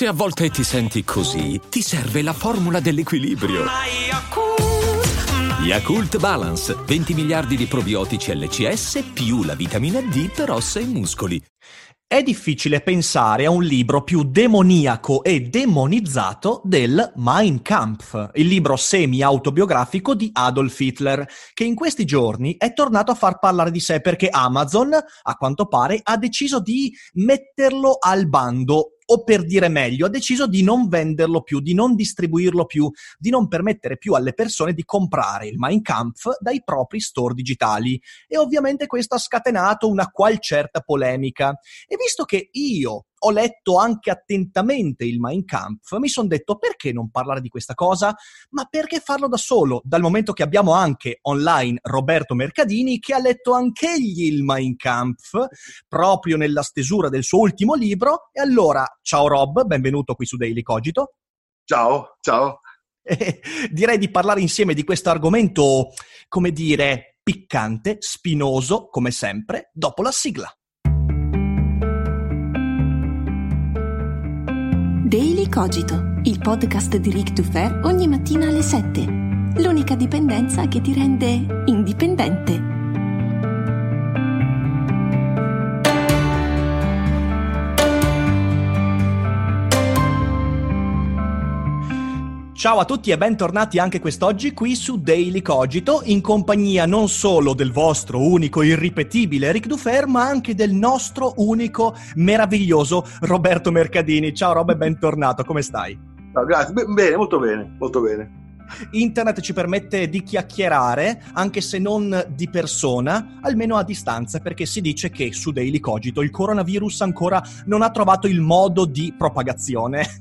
Se a volte ti senti così, ti serve la formula dell'equilibrio. Yakult Balance, 20 miliardi di probiotici LCS più la vitamina D per ossa e muscoli. È difficile pensare a un libro più demoniaco e demonizzato del Mein Kampf, il libro semi-autobiografico di Adolf Hitler, che in questi giorni è tornato a far parlare di sé perché Amazon, a quanto pare, ha deciso di metterlo al bando o per dire meglio, ha deciso di non venderlo più, di non distribuirlo più, di non permettere più alle persone di comprare il Mein Kampf dai propri store digitali. E ovviamente questo ha scatenato una qual certa polemica. E visto che io ho letto anche attentamente il Mein Kampf, mi sono detto perché non parlare di questa cosa? Ma perché farlo da solo? Dal momento che abbiamo anche online Roberto Mercadini che ha letto anch'egli il Mein Kampf proprio nella stesura del suo ultimo libro. E allora, ciao Rob, benvenuto qui su Daily Cogito. Ciao, ciao. Direi di parlare insieme di questo argomento, come dire, piccante, spinoso, come sempre, dopo la sigla. Daily Cogito, il podcast di Rick Dufer ogni mattina alle 7. L'unica dipendenza che ti rende indipendente. Ciao a tutti e bentornati anche quest'oggi qui su Daily Cogito, in compagnia non solo del vostro unico irripetibile Ric Dufer, ma anche del nostro unico meraviglioso Roberto Mercadini. Ciao Rob e bentornato, come stai? Ciao, grazie. Bene, molto bene, molto bene. Internet ci permette di chiacchierare, anche se non di persona, almeno a distanza, perché si dice che su Daily Cogito il coronavirus ancora non ha trovato il modo di propagazione.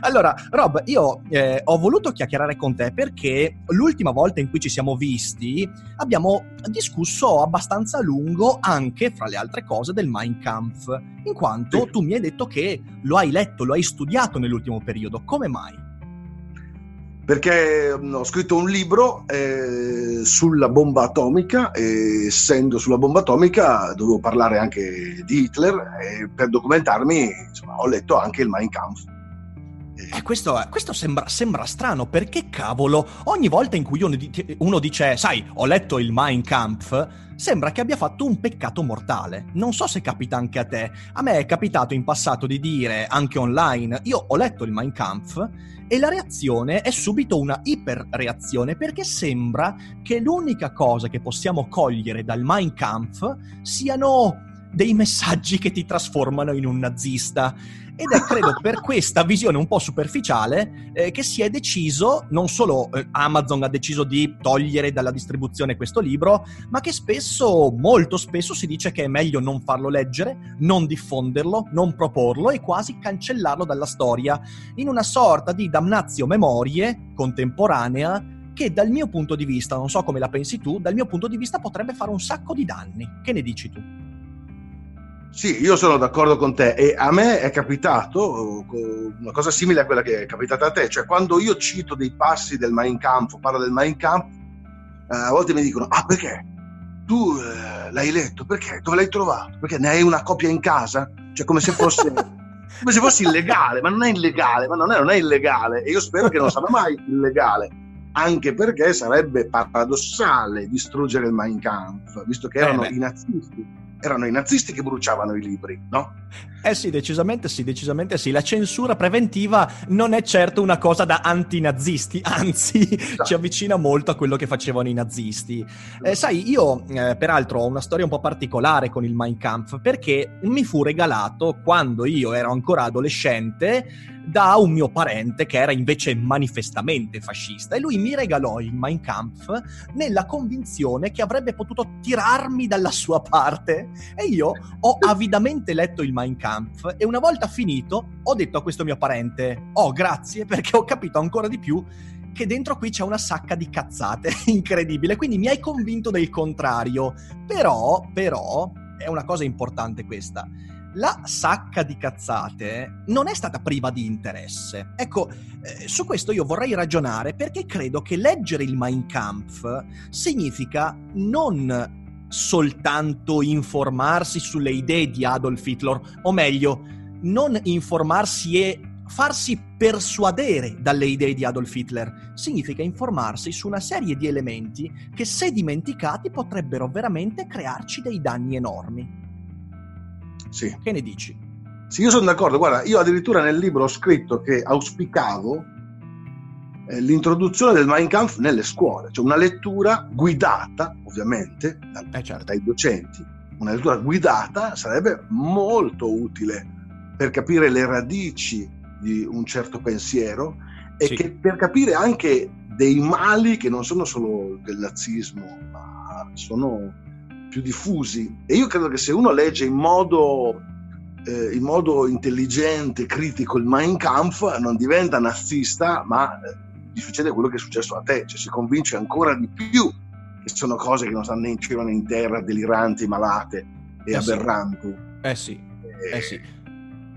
allora, Rob, io eh, ho voluto chiacchierare con te perché l'ultima volta in cui ci siamo visti abbiamo discusso abbastanza a lungo anche, fra le altre cose, del Mein Kampf, in quanto tu mi hai detto che lo hai letto, lo hai studiato nell'ultimo periodo. Come mai? Perché mm, ho scritto un libro eh, sulla bomba atomica e essendo sulla bomba atomica dovevo parlare anche di Hitler e per documentarmi insomma, ho letto anche il Mein Kampf. Eh, questo, questo sembra, sembra strano, perché cavolo, ogni volta in cui uno, uno dice, sai, ho letto il Mein Kampf, sembra che abbia fatto un peccato mortale. Non so se capita anche a te. A me è capitato in passato di dire, anche online, io ho letto il Mein Kampf, e la reazione è subito una iperreazione, perché sembra che l'unica cosa che possiamo cogliere dal Mein Kampf siano dei messaggi che ti trasformano in un nazista. Ed è credo per questa visione un po' superficiale eh, che si è deciso, non solo eh, Amazon ha deciso di togliere dalla distribuzione questo libro, ma che spesso, molto spesso si dice che è meglio non farlo leggere, non diffonderlo, non proporlo e quasi cancellarlo dalla storia, in una sorta di damnatio memorie contemporanea che dal mio punto di vista, non so come la pensi tu, dal mio punto di vista potrebbe fare un sacco di danni. Che ne dici tu? Sì, io sono d'accordo con te e a me è capitato eh, una cosa simile a quella che è capitata a te, cioè quando io cito dei passi del Mein Kampf, parlo del Mein Kampf, eh, a volte mi dicono, ah perché? Tu eh, l'hai letto, perché? Dove l'hai trovato? Perché ne hai una copia in casa? Cioè come se fosse, come se fosse illegale, ma non è illegale, ma non è, non è illegale e io spero che non sarà mai illegale, anche perché sarebbe paradossale distruggere il Mein Kampf, visto che Eh, erano beh. i nazisti erano i nazisti che bruciavano i libri, no? Eh sì, decisamente sì, decisamente sì. La censura preventiva non è certo una cosa da antinazisti, anzi ci avvicina molto a quello che facevano i nazisti. Eh, sai, io eh, peraltro ho una storia un po' particolare con il Mein Kampf perché mi fu regalato quando io ero ancora adolescente da un mio parente che era invece manifestamente fascista e lui mi regalò il Mein Kampf nella convinzione che avrebbe potuto tirarmi dalla sua parte. E io ho avidamente letto il Mein Kampf e una volta finito ho detto a questo mio parente oh grazie perché ho capito ancora di più che dentro qui c'è una sacca di cazzate incredibile quindi mi hai convinto del contrario. Però però è una cosa importante questa la sacca di cazzate non è stata priva di interesse. Ecco, eh, su questo io vorrei ragionare perché credo che leggere il Mein Kampf significa non soltanto informarsi sulle idee di Adolf Hitler, o meglio, non informarsi e farsi persuadere dalle idee di Adolf Hitler, significa informarsi su una serie di elementi che se dimenticati potrebbero veramente crearci dei danni enormi. Sì. Che ne dici? Sì, io sono d'accordo. Guarda, io addirittura nel libro ho scritto che auspicavo eh, l'introduzione del Mein Kampf nelle scuole, cioè una lettura guidata, ovviamente, dal, Eh, certo. dai docenti. Una lettura guidata sarebbe molto utile per capire le radici di un certo pensiero e Sì. che per capire anche dei mali che non sono solo del nazismo, ma sono più diffusi. E io credo che se uno legge in modo, eh, in modo intelligente, critico il Mein Kampf, non diventa nazista, ma eh, gli succede quello che è successo a te, cioè si convince ancora di più che sono cose che non stanno né in cielo né in terra, deliranti, malate e Eh sì. aberranti. Eh sì, eh sì.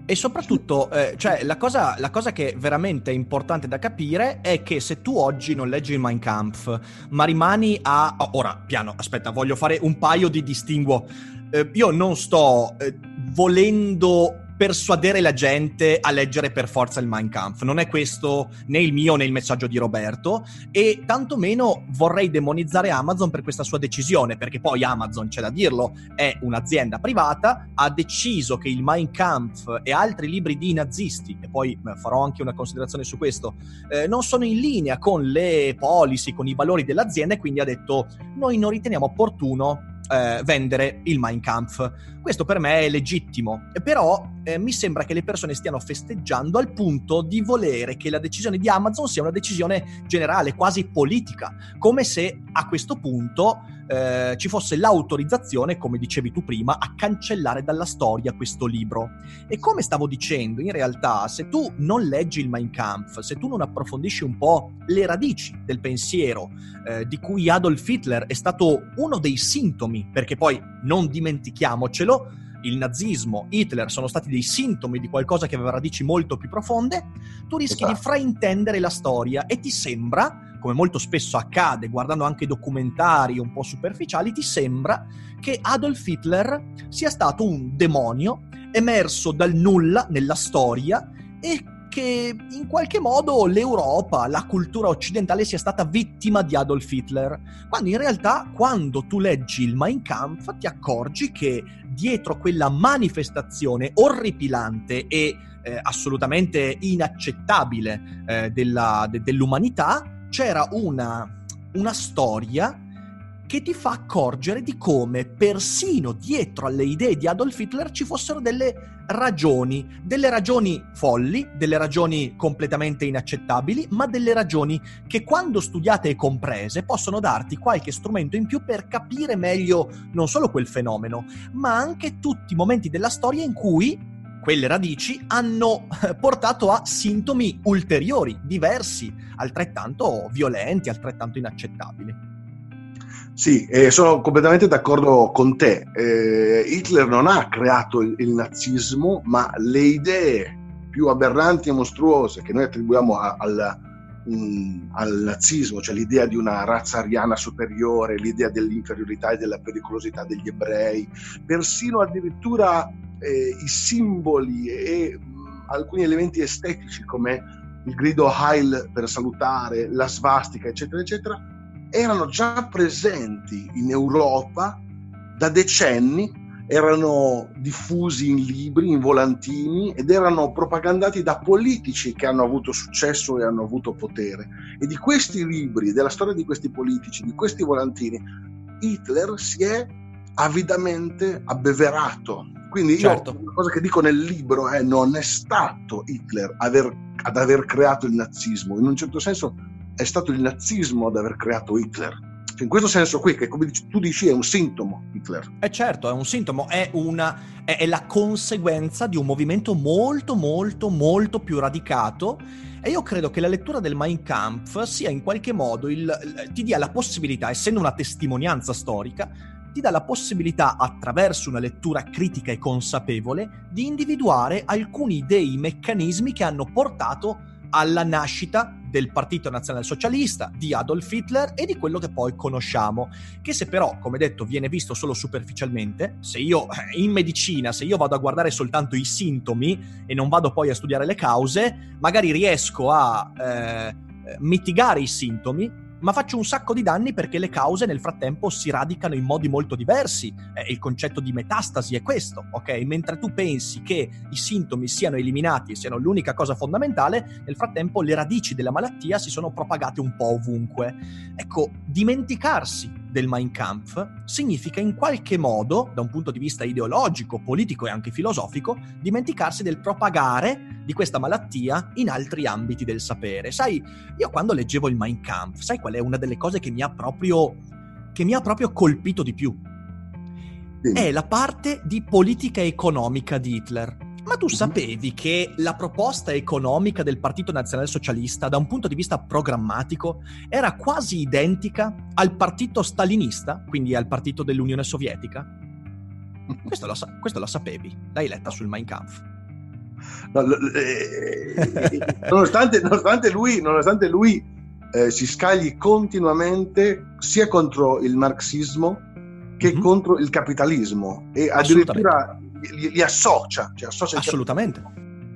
E soprattutto, eh, cioè, la cosa, la cosa che veramente è importante da capire è che se tu oggi non leggi il Mein Kampf, ma rimani a... oh, ora, piano, aspetta, voglio fare un paio di distinguo. Eh, io non sto eh, volendo persuadere la gente a leggere per forza il Mein Kampf. Non è questo né il mio né il messaggio di Roberto e tantomeno vorrei demonizzare Amazon per questa sua decisione, perché poi Amazon, c'è da dirlo, è un'azienda privata, ha deciso che il Mein Kampf e altri libri di nazisti, e poi eh, farò anche una considerazione su questo, eh, non sono in linea con le policy, con i valori dell'azienda e quindi ha detto noi non riteniamo opportuno eh, vendere il Mein Kampf. Questo per me è legittimo, però eh, mi sembra che le persone stiano festeggiando al punto di volere che la decisione di Amazon sia una decisione generale, quasi politica, come se a questo punto eh, ci fosse l'autorizzazione, come dicevi tu prima, a cancellare dalla storia questo libro. E come stavo dicendo, in realtà, se tu non leggi il Mein Kampf, se tu non approfondisci un po' le radici del pensiero eh, di cui Adolf Hitler è stato uno dei sintomi, perché poi non dimentichiamocelo, il nazismo, Hitler sono stati dei sintomi di qualcosa che aveva radici molto più profonde, tu rischi Esatto. di fraintendere la storia e ti sembra, come molto spesso accade guardando anche documentari un po' superficiali, ti sembra che Adolf Hitler sia stato un demonio emerso dal nulla nella storia e che in qualche modo l'Europa, la cultura occidentale sia stata vittima di Adolf Hitler. Quando in realtà, quando tu leggi il Mein Kampf, ti accorgi che dietro quella manifestazione orripilante e eh, assolutamente inaccettabile eh, della- de- dell'umanità c'era una, una storia che ti fa accorgere di come persino dietro alle idee di Adolf Hitler ci fossero delle ragioni, delle ragioni folli, delle ragioni completamente inaccettabili, ma delle ragioni che quando studiate e comprese possono darti qualche strumento in più per capire meglio non solo quel fenomeno, ma anche tutti i momenti della storia in cui quelle radici hanno eh, portato a sintomi ulteriori, diversi, altrettanto violenti, altrettanto inaccettabili. Sì, eh, sono completamente d'accordo con te. Eh, Hitler non ha creato il, il nazismo, ma le idee più aberranti e mostruose che noi attribuiamo a- al, mm, al nazismo, cioè l'idea di una razza ariana superiore, l'idea dell'inferiorità e della pericolosità degli ebrei, persino addirittura eh, i simboli e mm, alcuni elementi estetici come il grido Heil per salutare, la svastica, eccetera, eccetera, erano già presenti in Europa da decenni, erano diffusi in libri, in volantini ed erano propagandati da politici che hanno avuto successo e hanno avuto potere. E di questi libri, della storia di questi politici, di questi volantini, Hitler si è avidamente abbeverato. Quindi io Certo. una cosa che dico nel libro è non è stato Hitler aver- ad aver creato il nazismo, in un certo senso è stato il nazismo ad aver creato Hitler. In questo senso qui, che come tu dici è un sintomo Hitler. E certo, è un sintomo, è, una, è, è la conseguenza di un movimento molto, molto, molto più radicato. E io credo che la lettura del Mein Kampf sia in qualche modo il- ti dia la possibilità, essendo una testimonianza storica, ti dà la possibilità, attraverso una lettura critica e consapevole, di individuare alcuni dei meccanismi che hanno portato alla nascita del Partito Nazionalsocialista, di Adolf Hitler e di quello che poi conosciamo, che se però, come detto, viene visto solo superficialmente, se io eh, in medicina, se io vado a guardare soltanto i sintomi e non vado poi a studiare le cause, magari riesco a eh, mitigare i sintomi, ma faccio un sacco di danni perché le cause nel frattempo si radicano in modi molto diversi. Eh, il concetto di metastasi è questo, ok? Mentre tu pensi che i sintomi siano eliminati e siano l'unica cosa fondamentale, nel frattempo le radici della malattia si sono propagate un po' ovunque. Ecco, dimenticarsi del Mein Kampf significa in qualche modo, da un punto di vista ideologico, politico e anche filosofico, dimenticarsi del propagare di questa malattia in altri ambiti del sapere. Sai, io quando leggevo il Mein Kampf, sai qual è una delle cose che mi ha proprio, che mi ha proprio colpito di più? Sì. È la parte di politica economica di Hitler ma tu sapevi che la proposta economica del Partito Nazionalsocialista, da un punto di vista programmatico, era quasi identica al partito stalinista, quindi al partito dell'Unione Sovietica? Questo lo, sa- questo lo sapevi, l'hai letta sul Mein Kampf. No, eh, nonostante, nonostante, lui, nonostante lui eh, si scagli continuamente sia contro il marxismo che mm-hmm. contro il capitalismo e addirittura li, li associa, cioè associa assolutamente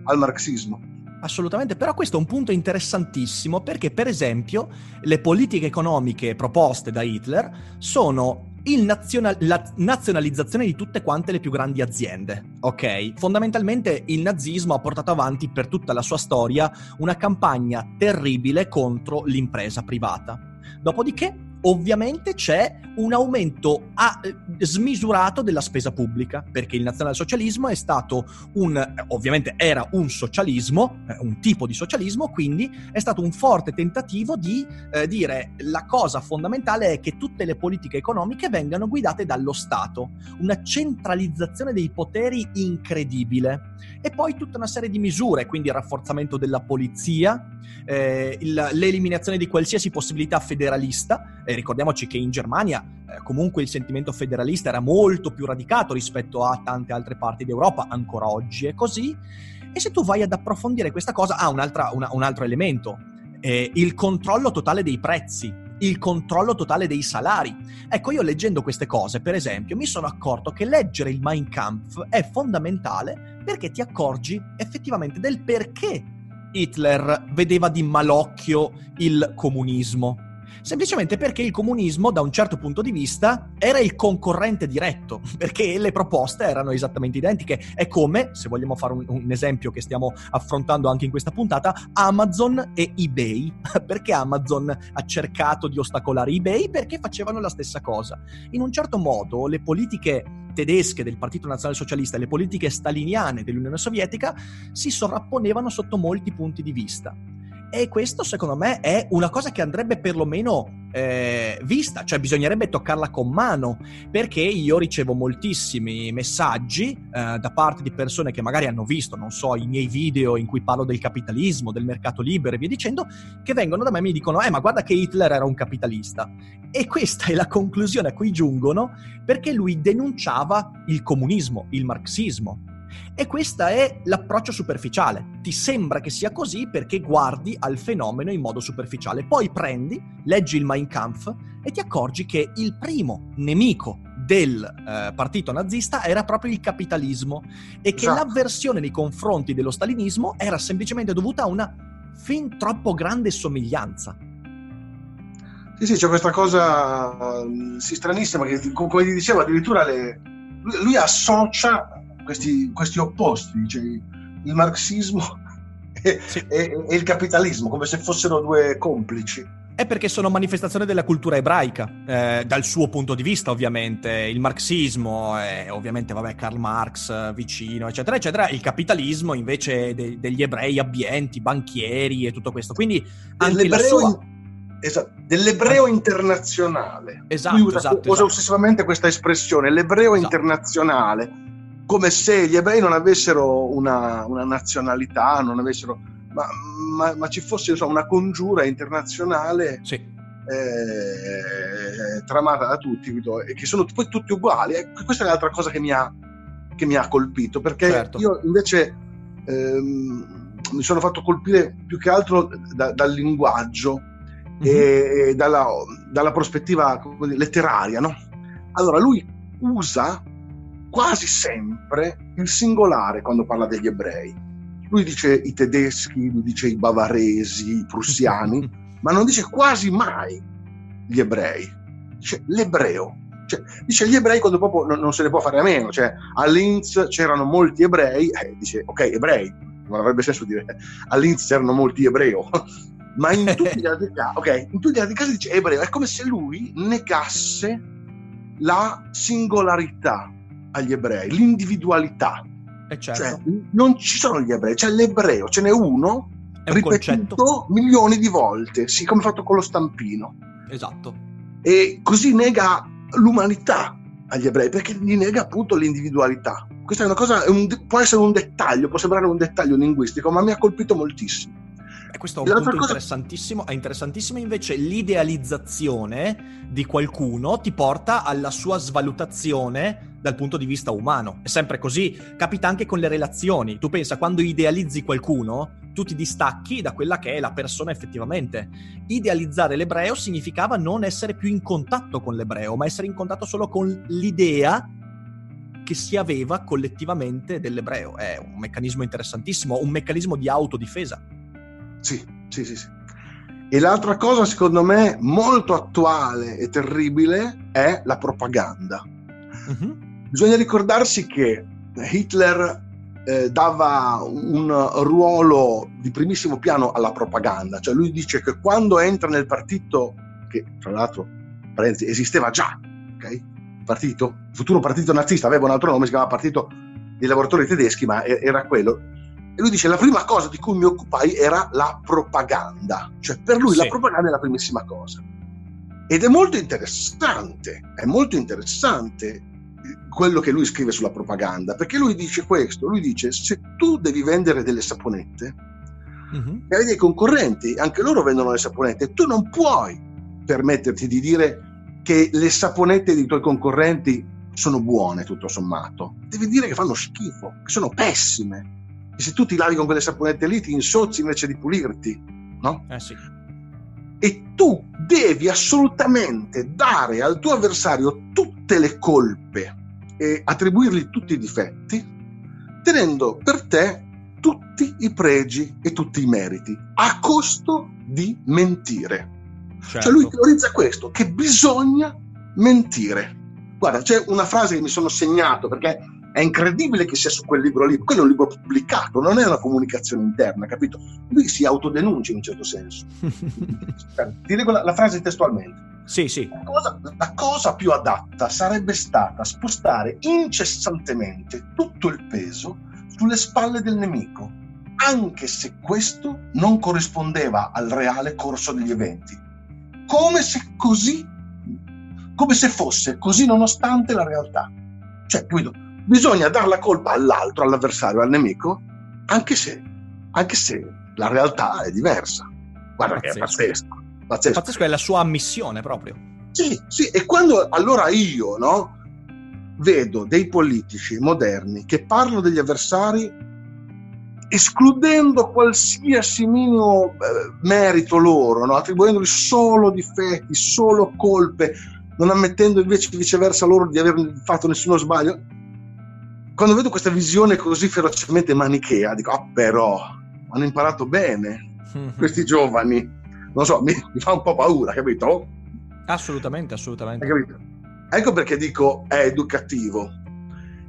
al marxismo. Assolutamente, però questo è un punto interessantissimo perché per esempio le politiche economiche proposte da Hitler sono Nazional- la nazionalizzazione di tutte quante le più grandi aziende. Ok? Fondamentalmente il nazismo ha portato avanti per tutta la sua storia una campagna terribile contro l'impresa privata. Dopodiché ovviamente c'è un aumento a, eh, smisurato della spesa pubblica, perché il nazionalsocialismo è stato un, ovviamente era un socialismo, eh, un tipo di socialismo, quindi è stato un forte tentativo di eh, dire la cosa fondamentale è che tutte le politiche economiche vengano guidate dallo Stato, una centralizzazione dei poteri incredibile. E poi tutta una serie di misure, quindi il rafforzamento della polizia, eh, il, l'eliminazione di qualsiasi possibilità federalista, e ricordiamoci che in Germania eh, comunque il sentimento federalista era molto più radicato rispetto a tante altre parti d'Europa, ancora oggi è così. E se tu vai ad approfondire questa cosa, ha ah, una, un altro elemento, eh, il controllo totale dei prezzi il controllo totale dei salari. Ecco, io leggendo queste cose, per esempio, mi sono accorto che leggere il Mein Kampf è fondamentale perché ti accorgi effettivamente del perché Hitler vedeva di malocchio il comunismo semplicemente perché il comunismo, da un certo punto di vista, era il concorrente diretto, perché le proposte erano esattamente identiche. È come, se vogliamo fare un, un esempio che stiamo affrontando anche in questa puntata, Amazon e eBay. perché Amazon ha cercato di ostacolare eBay? Perché facevano la stessa cosa. In un certo modo, le politiche tedesche del Partito Nazionalsocialista e le politiche staliniane dell'Unione Sovietica si sovrapponevano sotto molti punti di vista. E questo secondo me è una cosa che andrebbe perlomeno eh, vista, cioè bisognerebbe toccarla con mano, perché io ricevo moltissimi messaggi eh, da parte di persone che magari hanno visto, non so, i miei video in cui parlo del capitalismo, del mercato libero e via dicendo, che vengono da me e mi dicono, eh ma guarda che Hitler era un capitalista. E questa è la conclusione a cui giungono perché lui denunciava il comunismo, il marxismo. E questo è l'approccio superficiale. Ti sembra che sia così perché guardi al fenomeno in modo superficiale. Poi prendi, leggi il Mein Kampf e ti accorgi che il primo nemico del eh, partito nazista era proprio il capitalismo e che esatto. l'avversione nei confronti dello stalinismo era semplicemente dovuta a una fin troppo grande somiglianza. Sì, sì, c'è questa cosa mm, sì, stranissima che, come ti dicevo, addirittura le, lui associa questi, questi opposti, cioè il marxismo e, sì. e, e, il capitalismo, come se fossero due complici. È perché sono manifestazione della cultura ebraica, eh, dal suo punto di vista ovviamente, il marxismo, è ovviamente vabbè Karl Marx vicino, eccetera, eccetera, il capitalismo invece de- degli ebrei abbienti, banchieri e tutto questo. Quindi anche la sua... Esatto, dell'ebreo internazionale. Esatto, Lui usa, esatto, usa esatto. ossessivamente questa espressione, l'ebreo esatto. internazionale come se gli ebrei non avessero una, una nazionalità, non avessero, ma, ma, ma, ci fosse insomma, una congiura internazionale sì. eh, tramata da tutti, e che sono poi tutti uguali. E questa è l'altra cosa che mi ha, che mi ha colpito, perché certo. io invece ehm, mi sono fatto colpire più che altro da, dal linguaggio mm-hmm. e dalla, dalla prospettiva letteraria, no? Allora, lui usa quasi sempre il singolare quando parla degli ebrei. Lui dice i tedeschi, lui dice i bavaresi, i prussiani, ma non dice quasi mai gli ebrei, dice l'ebreo. Cioè, dice gli ebrei quando proprio non, non, se ne può fare a meno, cioè a Linz c'erano molti ebrei, eh, dice ok ebrei, non avrebbe senso dire a Linz c'erano molti ebrei, ma in tutti gli altri casi, okay, in tutti gli altri casi dice ebreo, è come se lui negasse la singolarità agli ebrei, l'individualità. Eh certo. Cioè, non ci sono gli ebrei, c'è l'ebreo, ce n'è uno ripetuto milioni di volte, sì, come fatto con lo stampino. Esatto. E così nega l'umanità agli ebrei, perché gli nega appunto l'individualità. Questa è una cosa, è un, può essere un dettaglio, può sembrare un dettaglio linguistico, ma mi ha colpito moltissimo. E questo è un punto cosa... interessantissimo. È interessantissimo invece l'idealizzazione di qualcuno ti porta alla sua svalutazione dal punto di vista umano. È sempre così. Capita anche con le relazioni. Tu pensa, quando idealizzi qualcuno, tu ti distacchi da quella che è la persona effettivamente. Idealizzare l'ebreo significava non essere più in contatto con l'ebreo, ma essere in contatto solo con l'idea che si aveva collettivamente dell'ebreo. È un meccanismo interessantissimo, un meccanismo di autodifesa. Sì, sì, sì, sì. E l'altra cosa, secondo me, molto attuale e terribile è la propaganda. Uh-huh. Bisogna ricordarsi che Hitler eh, dava un ruolo di primissimo piano alla propaganda, cioè lui dice che quando entra nel partito, che tra l'altro esisteva già, okay? partito, futuro partito nazista, aveva un altro nome, si chiamava Partito dei lavoratori tedeschi, ma era quello. E lui dice: La prima cosa di cui mi occupai era la propaganda, cioè per lui sì. la propaganda è la primissima cosa. Ed è molto interessante, è molto interessante quello che lui scrive sulla propaganda, perché lui dice questo, lui dice se tu devi vendere delle saponette, uh-huh. e hai dei concorrenti, anche loro vendono le saponette, tu non puoi permetterti di dire che le saponette dei tuoi concorrenti sono buone tutto sommato, devi dire che fanno schifo, che sono pessime. E se tu ti lavi con quelle saponette lì ti insozzi invece di pulirti, no? Eh sì. E tu devi assolutamente dare al tuo avversario tutte le colpe e attribuirgli tutti i difetti, tenendo per te tutti i pregi e tutti i meriti, a costo di mentire. Certo. Cioè lui teorizza questo, che bisogna mentire. Guarda, c'è una frase che mi sono segnato perché è incredibile che sia su quel libro lì. Quello è un libro pubblicato, non è una comunicazione interna, capito? Lui si autodenuncia in un certo senso. Ti leggo la, la frase testualmente. Sì, sì. La cosa, la cosa più adatta sarebbe stata spostare incessantemente tutto il peso sulle spalle del nemico, anche se questo non corrispondeva al reale corso degli eventi. Come se così, come se fosse così nonostante la realtà. Cioè, capito? Bisogna dare la colpa all'altro, all'avversario, al nemico, anche se, anche se la realtà è diversa. Guarda Pazzesco. che è pazzesco. Pazzesco. Pazzesco è la sua ammissione proprio. Sì, sì, e quando allora io, no, vedo dei politici moderni che parlano degli avversari escludendo qualsiasi minimo eh, merito loro, no? attribuendogli solo difetti, solo colpe, non ammettendo invece viceversa loro di aver fatto nessuno sbaglio. Quando vedo questa visione così ferocemente manichea, dico, ah però, hanno imparato bene questi giovani non so, mi, mi fa un po' paura, capito? Assolutamente, assolutamente. Ecco perché dico è educativo.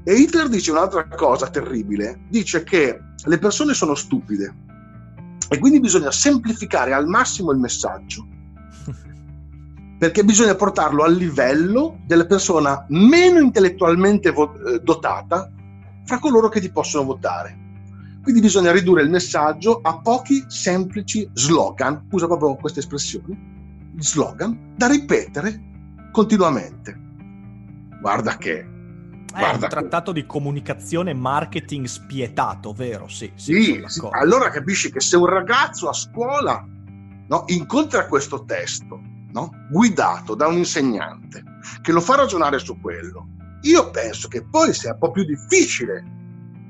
E Hitler dice un'altra cosa terribile, dice che le persone sono stupide e quindi bisogna semplificare al massimo il messaggio, perché bisogna portarlo al livello della persona meno intellettualmente eh, dotata fra coloro che ti possono votare. Quindi bisogna ridurre il messaggio a pochi semplici slogan, usa proprio queste espressioni, slogan da ripetere continuamente. Guarda che è un trattato che... di comunicazione e marketing spietato, vero? Sì, sì, sì, sì, Allora capisci che se un ragazzo a scuola no, incontra questo testo, no, guidato da un insegnante, che lo fa ragionare su quello, io penso che poi sia un po' più difficile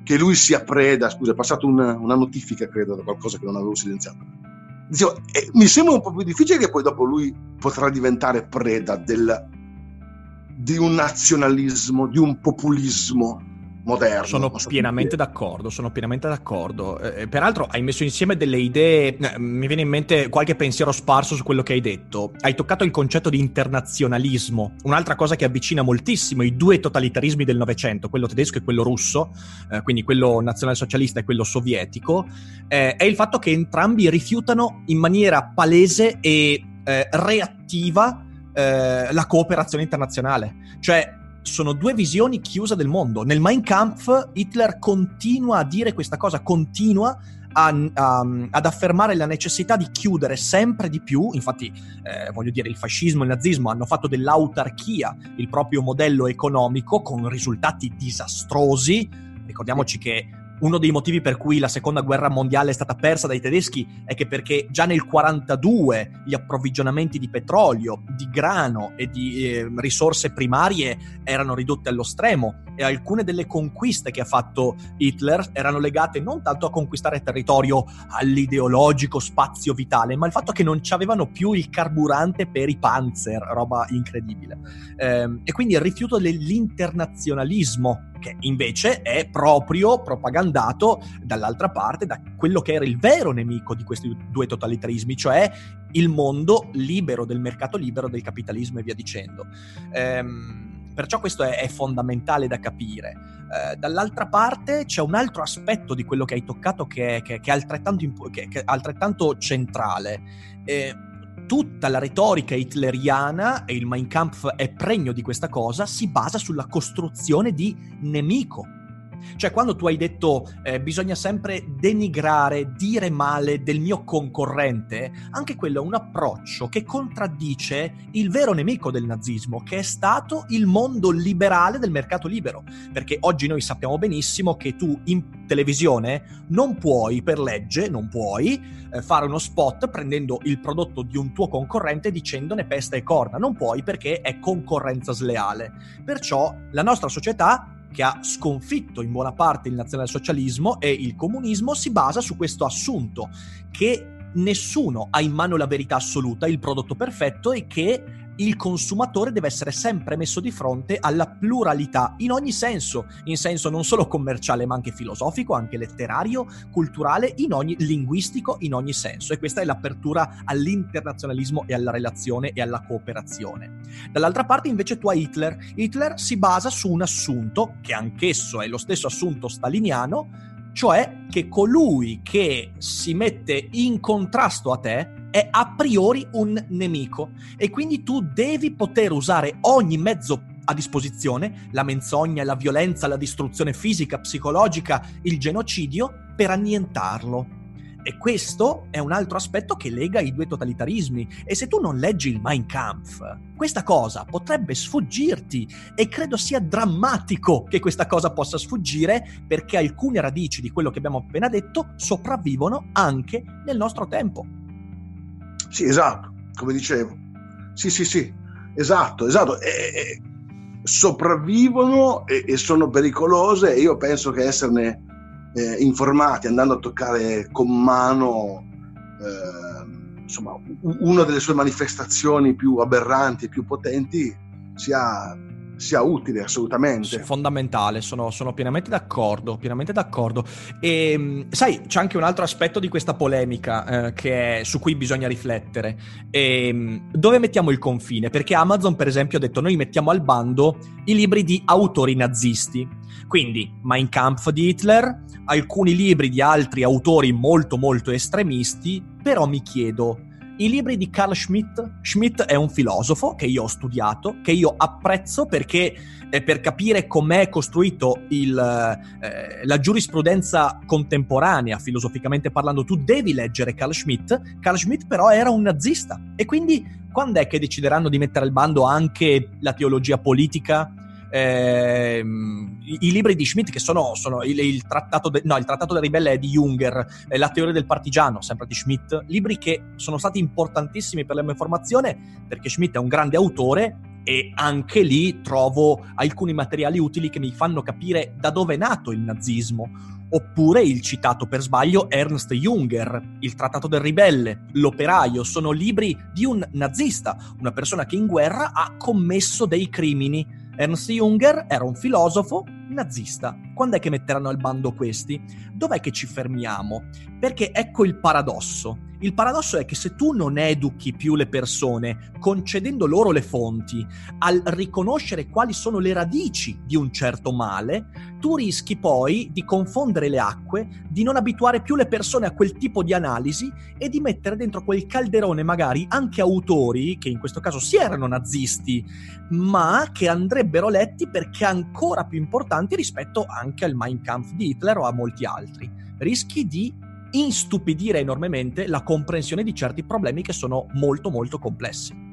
che lui sia preda, scusa, è passata una, una notifica, credo, da qualcosa che non avevo silenziato. Dicevo, eh, mi sembra un po' più difficile che poi dopo lui potrà diventare preda del, di un nazionalismo, di un populismo moderno. Sono pienamente d'accordo, sono pienamente d'accordo. Eh, eh, peraltro hai messo insieme delle idee, eh, mi viene in mente qualche pensiero sparso su quello che hai detto. Hai toccato il concetto di internazionalismo, un'altra cosa che avvicina moltissimo i due totalitarismi del Novecento, quello tedesco e quello russo, eh, quindi quello nazionalsocialista e quello sovietico, eh, è il fatto che entrambi rifiutano in maniera palese e eh, reattiva la cooperazione internazionale. Cioè, sono due visioni chiuse del mondo. Nel Mein Kampf Hitler continua a dire questa cosa, continua a, a, ad affermare la necessità di chiudere sempre di più, infatti eh, voglio dire il fascismo e il nazismo hanno fatto dell'autarchia il proprio modello economico con risultati disastrosi, ricordiamoci che uno dei motivi per cui la seconda guerra mondiale è stata persa dai tedeschi è che perché già nel 1942 gli approvvigionamenti di petrolio, di grano e di eh, risorse primarie erano ridotti allo stremo e alcune delle conquiste che ha fatto Hitler erano legate non tanto a conquistare territorio all'ideologico spazio vitale, ma al fatto che non avevano più il carburante per i panzer, roba incredibile. Eh, e quindi il rifiuto dell'internazionalismo che invece è proprio propagandato dall'altra parte da quello che era il vero nemico di questi due totalitarismi, cioè il mondo libero del mercato libero, del capitalismo e via dicendo. Ehm, perciò questo è, è, fondamentale da capire. Eh, dall'altra parte c'è un altro aspetto di quello che hai toccato che, che, che, è, altrettanto impo- che è, altrettanto centrale. Eh, tutta la retorica hitleriana, e il Mein Kampf è pregno di questa cosa, si basa sulla costruzione di nemico. Cioè, quando tu hai detto eh, bisogna sempre denigrare, dire male del mio concorrente, anche quello è un approccio che contraddice il vero nemico del nazismo, che è stato il mondo liberale del mercato libero. Perché oggi noi sappiamo benissimo che tu in televisione non puoi, per legge, non puoi eh, fare uno spot prendendo il prodotto di un tuo concorrente dicendone pesta e corna. Non puoi perché è concorrenza sleale. Perciò la nostra società che ha sconfitto in buona parte il nazionalsocialismo e il comunismo si basa su questo assunto che nessuno ha in mano la verità assoluta, il prodotto perfetto e che il consumatore deve essere sempre messo di fronte alla pluralità in ogni senso, in senso non solo commerciale ma anche filosofico, anche letterario, culturale, in ogni linguistico, in ogni senso. E questa è l'apertura all'internazionalismo e alla relazione e alla cooperazione. Dall'altra parte invece tu hai Hitler. Hitler si basa su un assunto, che anch'esso è lo stesso assunto staliniano, cioè che colui che si mette in contrasto a te è a priori un nemico e quindi tu devi poter usare ogni mezzo a disposizione, la menzogna, la violenza, la distruzione fisica, psicologica, il genocidio, per annientarlo. E questo è un altro aspetto che lega i due totalitarismi. E se tu non leggi il Mein Kampf, questa cosa potrebbe sfuggirti. E credo sia drammatico che questa cosa possa sfuggire perché alcune radici di quello che abbiamo appena detto sopravvivono anche nel nostro tempo. Sì, esatto, come dicevo. Sì, sì, sì, esatto, esatto. E, e, sopravvivono e, e, sono pericolose e io penso che esserne eh, informati, andando a toccare con mano eh, insomma, una delle sue manifestazioni più aberranti e più potenti sia sia utile assolutamente. Fondamentale, sono, sono pienamente d'accordo, pienamente d'accordo. E ehm, sai, c'è anche un altro aspetto di questa polemica eh, è, su cui bisogna riflettere. E, ehm, dove mettiamo il confine? Perché Amazon, per esempio, ha detto noi mettiamo al bando i libri di autori nazisti. Quindi Mein Kampf di Hitler, alcuni libri di altri autori molto molto estremisti, però mi chiedo i libri di Carl Schmitt. Schmitt è un filosofo che io ho studiato, che io apprezzo perché eh, per capire com'è costruito il, eh, la giurisprudenza contemporanea, filosoficamente parlando, tu devi leggere Carl Schmitt. Carl Schmitt però era un nazista e quindi quando è che decideranno di mettere al bando anche la teologia politica? Eh, i, libri di Schmidt che sono, sono il, il, trattato de, no, il, trattato del ribelle è di Junger, eh, La teoria del partigiano, sempre di Schmidt, libri che sono stati importantissimi per la mia formazione perché Schmidt è un grande autore e anche lì trovo alcuni materiali utili che mi fanno capire da dove è nato il nazismo. Oppure il citato per sbaglio Ernst Junger, Il Trattato del Ribelle, L'Operaio, sono libri di un nazista, una persona che in guerra ha commesso dei crimini. Ernst Junger era un filosofo nazista. Quando è che metteranno al bando questi? Dov'è che ci fermiamo? Perché ecco il paradosso. Il paradosso è che se tu non educhi più le persone, concedendo loro le fonti, al riconoscere quali sono le radici di un certo male, tu rischi poi di confondere le acque, di non abituare più le persone a quel tipo di analisi e di mettere dentro quel calderone magari anche autori, che in questo caso sì erano nazisti, ma che andrebbero letti perché ancora più importanti rispetto anche al Mein Kampf di Hitler o a molti altri. Rischi di instupidire enormemente la comprensione di certi problemi che sono molto molto complessi.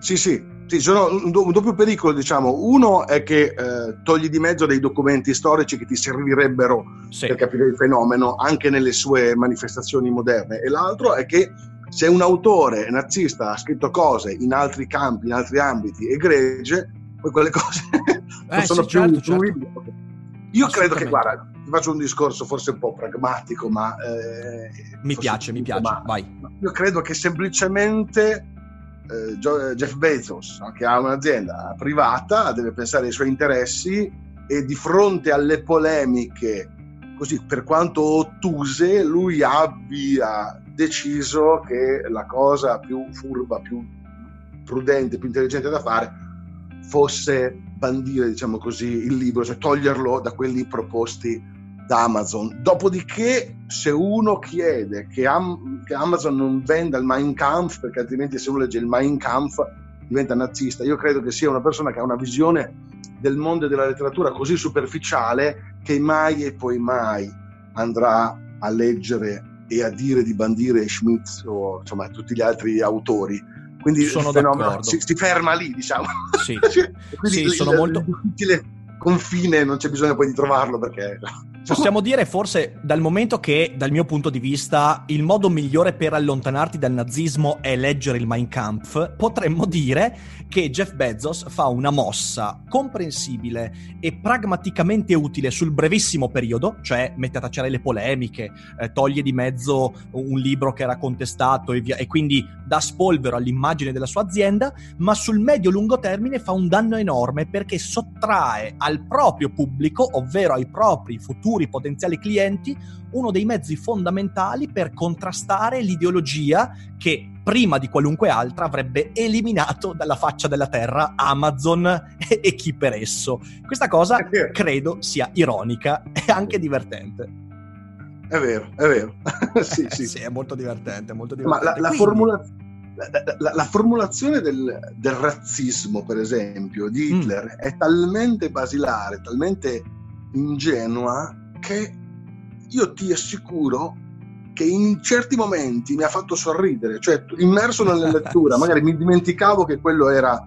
Sì, sì, sì sono un, do- un, doppio pericolo, diciamo. Uno è che eh, togli di mezzo dei documenti storici che ti servirebbero sì. per capire il fenomeno anche nelle sue manifestazioni moderne, e l'altro è che se un autore nazista ha scritto cose in altri campi, in altri ambiti egregie, poi quelle cose eh, non sono sì, più certo, certo. Io credo che, guarda, faccio un discorso forse un po' pragmatico, ma... Eh, mi piace, mi piace, ma, vai. Io credo che semplicemente eh, Jeff Bezos, che ha un'azienda privata, deve pensare ai suoi interessi e di fronte alle polemiche, così per quanto ottuse, lui abbia deciso che la cosa più furba, più prudente, più intelligente da fare fosse bandire, diciamo così, il libro, cioè toglierlo da quelli proposti da Amazon. Dopodiché, se uno chiede che, Am- che, Amazon non venda il Mein Kampf, perché altrimenti se uno legge il Mein Kampf diventa nazista, io credo che sia una persona che ha una visione del mondo e della letteratura così superficiale che mai e poi mai andrà a leggere e a dire di bandire Schmitz o insomma tutti gli altri autori. Quindi sono fenomeno si, si, ferma lì, diciamo. Sì, sì sono il, molto... Il confine non c'è bisogno poi di trovarlo perché Possiamo dire forse dal momento che, dal mio punto di vista, il modo migliore per allontanarti dal nazismo è leggere il Mein Kampf, potremmo dire che Jeff Bezos fa una mossa comprensibile e pragmaticamente utile sul brevissimo periodo, cioè mette a tacere le polemiche, eh, toglie di mezzo un libro che era contestato e, via, e quindi dà spolvero all'immagine della sua azienda, ma sul medio-lungo termine fa un danno enorme perché sottrae al proprio pubblico, ovvero ai propri futuri futuri potenziali clienti uno dei mezzi fondamentali per contrastare l'ideologia che prima di qualunque altra avrebbe eliminato dalla faccia della terra Amazon e chi per esso. Questa cosa credo sia ironica e anche divertente. È vero, è vero. sì, sì. sì, è molto divertente, molto divertente. Ma la, la, formula- la, la, la formulazione del, del, razzismo, per esempio, di mm. Hitler mm. è talmente basilare, talmente ingenua che io ti assicuro che in certi momenti mi ha fatto sorridere, cioè immerso nella lettura, magari mi dimenticavo che quello era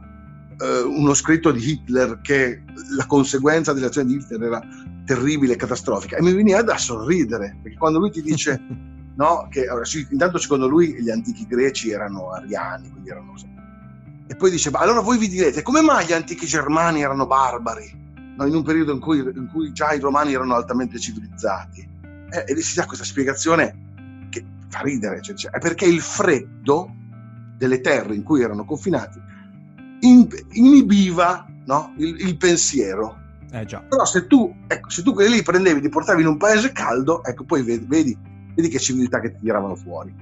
eh, uno scritto di Hitler, che la conseguenza dell'azione di Hitler era terribile, catastrofica, e mi veniva da sorridere, perché quando lui ti dice, no, che sì, intanto secondo lui gli antichi greci erano ariani, quindi erano... E poi dice, ma allora voi vi direte, come mai gli antichi germani erano barbari? No? in un periodo in cui, in cui, già i romani erano altamente civilizzati. Eh, e si dà questa spiegazione che fa ridere, cioè, cioè, è perché il freddo delle terre in cui erano confinati in, inibiva no? il, il, pensiero. Eh. Però se tu, ecco, se tu quelli lì prendevi e li portavi in un paese caldo, ecco, poi vedi, vedi, vedi che civiltà che ti tiravano fuori.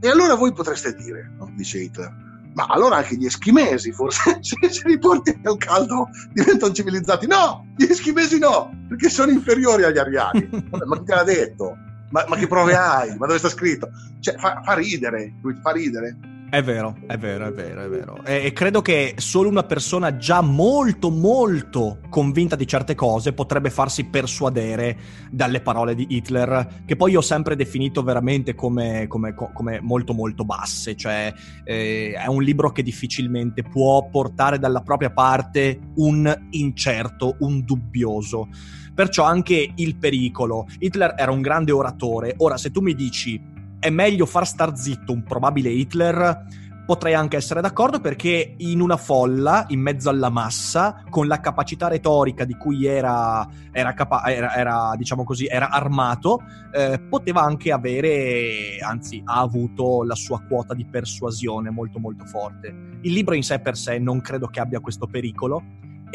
E allora voi potreste dire, no? dice Hitler, ma allora anche gli eschimesi, forse, se, li porti al caldo diventano civilizzati. No, gli eschimesi no, perché sono inferiori agli ariani. ma chi te l'ha detto? Ma, ma, che prove hai? Ma dove sta scritto? Cioè, fa, fa ridere, fa ridere. È vero, è vero, è vero, è vero. E, credo che solo una persona già molto, molto convinta di certe cose potrebbe farsi persuadere dalle parole di Hitler, che poi ho sempre definito veramente come, come, come molto, molto basse. Cioè, eh, è un libro che difficilmente può portare dalla propria parte un incerto, un dubbioso. Perciò anche il pericolo. Hitler era un grande oratore. Ora, se tu mi dici è meglio far star zitto un probabile Hitler potrei anche essere d'accordo perché in una folla, in mezzo alla massa, con la capacità retorica di cui era, era, capa- era, era diciamo così, armato, eh, poteva anche avere, anzi ha avuto la sua quota di persuasione molto molto forte. Il libro in sé per sé non credo che abbia questo pericolo,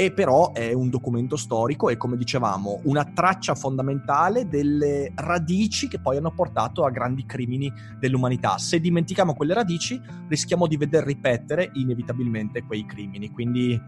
e però è un documento storico e come dicevamo una traccia fondamentale delle radici che poi hanno portato a grandi crimini dell'umanità. Se dimentichiamo quelle radici rischiamo di veder ripetere inevitabilmente quei crimini. Quindi,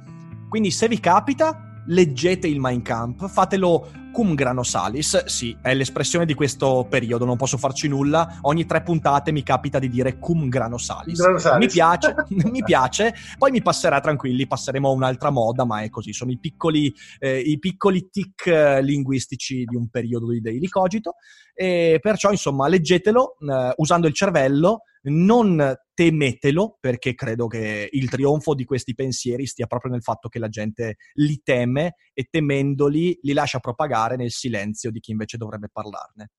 quindi se vi capita leggete il Mein Kampf, fatelo cum grano salis, sì, è l'espressione di questo periodo, non posso farci nulla, ogni tre puntate mi capita di dire cum grano salis. Grano salis. Mi piace, mi piace, poi mi passerà tranquilli, passeremo a un'altra moda, ma è così, sono i piccoli, eh, i piccoli tic eh, linguistici di un periodo di Daily Cogito, e perciò insomma leggetelo eh, usando il cervello, non temetelo perché credo che il trionfo di questi pensieri stia proprio nel fatto che la gente li teme e temendoli li lascia propagare nel silenzio di chi invece dovrebbe parlarne.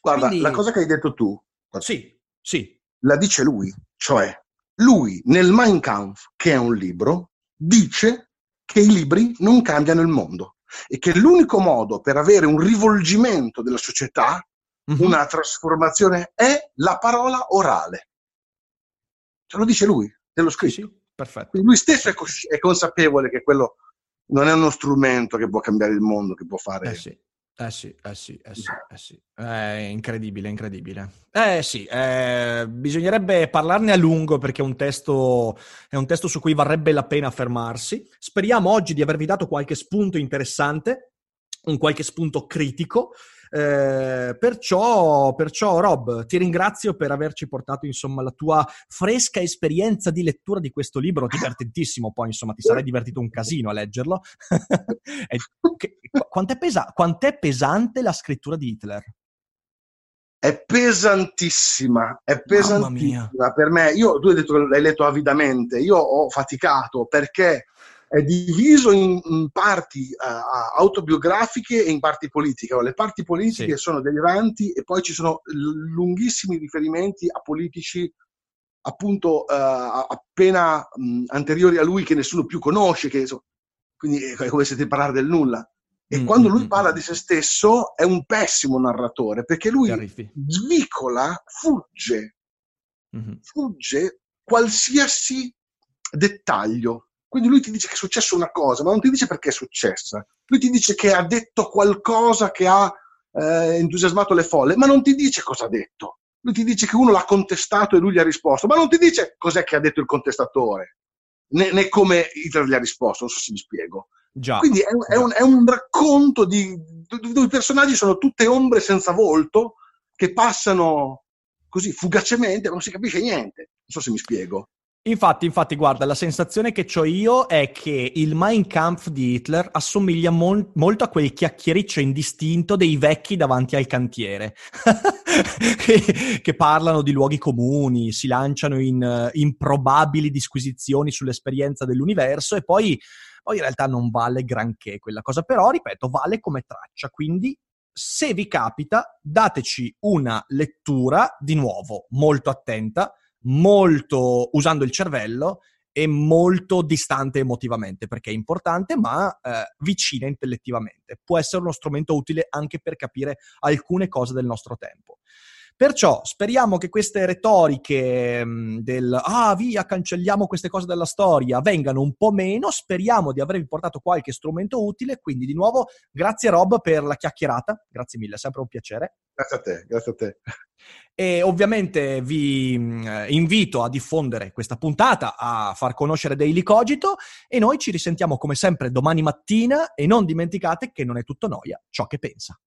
Guarda, Quindi... la cosa che hai detto tu, sì, sì. la dice lui, cioè lui nel Mein Kampf, che è un libro, dice che i libri non cambiano il mondo e che l'unico modo per avere un rivolgimento della società mm-hmm. una trasformazione è la parola orale. Ce lo dice lui, dello scritto. Sì, sì, perfetto. Lui stesso è, cos- è, consapevole che quello non è uno strumento che può cambiare il mondo, che può fare... Eh sì. Eh sì, eh sì, eh sì, eh sì. È incredibile, incredibile. Eh sì, eh, bisognerebbe parlarne a lungo perché è un, testo, è un testo su cui varrebbe la pena fermarsi. Speriamo oggi di avervi dato qualche spunto interessante, un qualche spunto critico. Eh, perciò, perciò, Rob, ti ringrazio per averci portato insomma la tua fresca esperienza di lettura di questo libro, divertentissimo. Poi, insomma, ti sarai divertito un casino a leggerlo. quant'è, pesa- quant'è pesante la scrittura di Hitler? È pesantissima, è pesantissima per me. Io, tu hai detto che l'hai letto avidamente, io ho faticato perché è diviso in, in parti uh, autobiografiche e in parti politiche. Le parti politiche sì. sono deliranti e poi ci sono lunghissimi riferimenti a politici appunto uh, appena mh, anteriori a lui che nessuno più conosce, che, so, quindi è come se ti parlare del nulla. E mm, quando lui mm, parla mm. di se stesso è un pessimo narratore perché lui svicola, fugge, mm-hmm. fugge qualsiasi dettaglio. Quindi lui ti dice che è successa una cosa, ma non ti dice perché è successa. Lui ti dice che ha detto qualcosa che ha eh, entusiasmato le folle, ma non ti dice cosa ha detto. Lui ti dice che uno l'ha contestato e lui gli ha risposto, ma non ti dice cos'è che ha detto il contestatore, né, né come Hitler gli ha risposto, non so se mi spiego. Già. Quindi è, è, un, è un, racconto di, dove i personaggi sono tutte ombre senza volto che passano così fugacemente, non si capisce niente. Non so se mi spiego. Infatti, infatti, guarda, la sensazione che ho io è che il Mein Kampf di Hitler assomiglia mol- molto a quel chiacchiericcio indistinto dei vecchi davanti al cantiere, che, che, parlano di luoghi comuni, si lanciano in uh, improbabili disquisizioni sull'esperienza dell'universo e poi, poi in realtà non vale granché quella cosa, però, ripeto, vale come traccia, quindi se vi capita, dateci una lettura, di nuovo, molto attenta, molto usando il cervello e molto distante emotivamente, perché è importante, ma eh, vicina intellettivamente. Può essere uno strumento utile anche per capire alcune cose del nostro tempo. Perciò speriamo che queste retoriche mh, del ah via, cancelliamo queste cose dalla storia vengano un po' meno. Speriamo di avervi portato qualche strumento utile. Quindi, di nuovo, grazie Rob per la chiacchierata. Grazie mille, è sempre un piacere. Grazie a te, grazie a te. E ovviamente vi invito a diffondere questa puntata, a far conoscere Daily Cogito e noi ci risentiamo come sempre domani mattina e non dimenticate che non è tutto noia ciò che pensa.